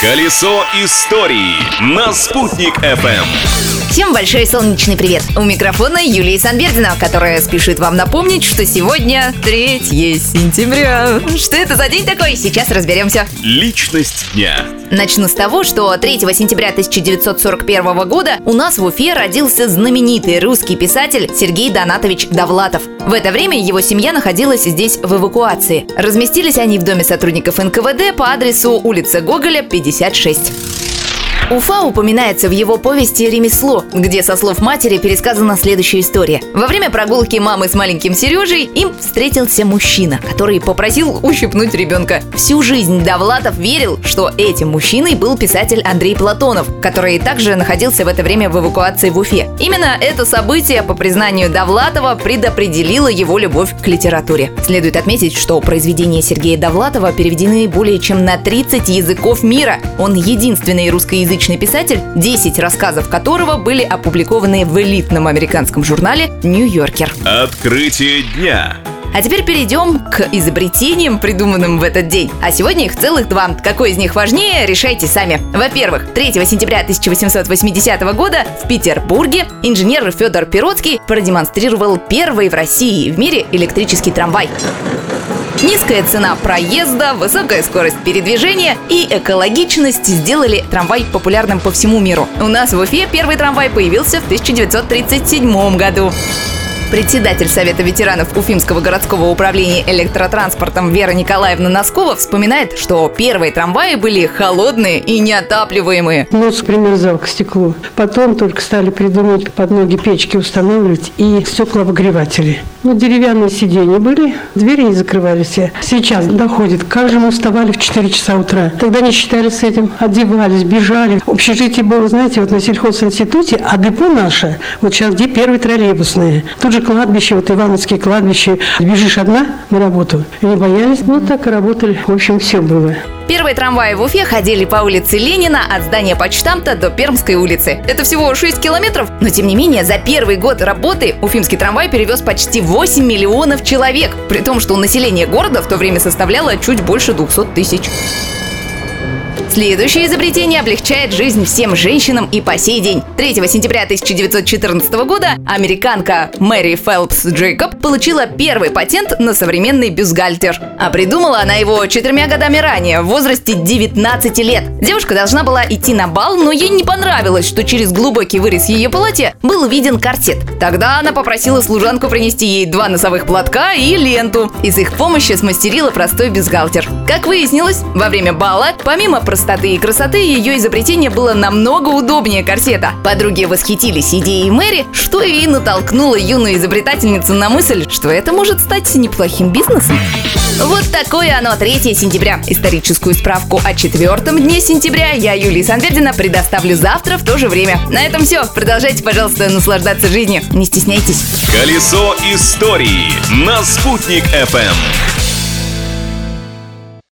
Колесо истории на «Спутник FM. Всем большой солнечный привет! У микрофона Юлия Санбердина, которая спешит вам напомнить, что сегодня 3 сентября. Что это за день такой? Сейчас разберемся. Личность дня. Начну с того, что 3 сентября 1941 года у нас в Уфе родился знаменитый русский писатель Сергей Донатович Довлатов. В это время его семья находилась здесь в эвакуации. Разместились они в доме сотрудников НКВД по адресу улица Гоголя, 56. Уфа упоминается в его повести «Ремесло», где, со слов матери, пересказана следующая история. Во время прогулки мамы с маленьким Сережей им встретился мужчина, который попросил ущипнуть ребенка. Всю жизнь Довлатов верил, что этим мужчиной был писатель Андрей Платонов, который также находился в это время в эвакуации в Уфе. Именно это событие, по признанию Довлатова, предопределило его любовь к литературе. Следует отметить, что произведения Сергея Довлатова переведены более чем на 30 языков мира. Он единственный русскоязычный русскоязычный писатель, 10 рассказов которого были опубликованы в элитном американском журнале «Нью-Йоркер». Открытие дня. А теперь перейдем к изобретениям, придуманным в этот день. А сегодня их целых два. Какой из них важнее, решайте сами. Во-первых, 3 сентября 1880 года в Петербурге инженер Федор Пиротский продемонстрировал первый в России и в мире электрический трамвай. Низкая цена проезда, высокая скорость передвижения и экологичность сделали трамвай популярным по всему миру. У нас в Уфе первый трамвай появился в 1937 году. Председатель Совета ветеранов Уфимского городского управления электротранспортом Вера Николаевна Носкова вспоминает, что первые трамваи были холодные и неотапливаемые. Нос примерзал к стеклу. Потом только стали придумывать под ноги печки устанавливать и стеклообогреватели. Ну, деревянные сиденья были, двери не закрывались. Сейчас доходит, как же мы вставали в 4 часа утра. Тогда не считали с этим, одевались, бежали. Общежитие было, знаете, вот на сельхозинституте, а депо наше, вот сейчас где первые троллейбусные. Тут же кладбище, вот Ивановские кладбище. Бежишь одна на работу, не боялись. Ну, так и работали. В общем, все было. Первые трамваи в Уфе ходили по улице Ленина от здания почтамта до Пермской улицы. Это всего 6 километров, но тем не менее за первый год работы уфимский трамвай перевез почти 8 миллионов человек, при том, что население города в то время составляло чуть больше 200 тысяч. Следующее изобретение облегчает жизнь всем женщинам и по сей день. 3 сентября 1914 года американка Мэри Фелпс Джейкоб получила первый патент на современный бюстгальтер. А придумала она его четырьмя годами ранее, в возрасте 19 лет. Девушка должна была идти на бал, но ей не понравилось, что через глубокий вырез ее платья был виден корсет. Тогда она попросила служанку принести ей два носовых платка и ленту. И с их помощью смастерила простой бюстгальтер. Как выяснилось, во время бала, помимо простоты и красоты ее изобретение было намного удобнее корсета. Подруги восхитились идеей Мэри, что и натолкнуло юную изобретательницу на мысль, что это может стать неплохим бизнесом. Вот такое оно 3 сентября. Историческую справку о четвертом дне сентября я, Юлия Санвердина, предоставлю завтра в то же время. На этом все. Продолжайте, пожалуйста, наслаждаться жизнью. Не стесняйтесь. Колесо истории на «Спутник FM.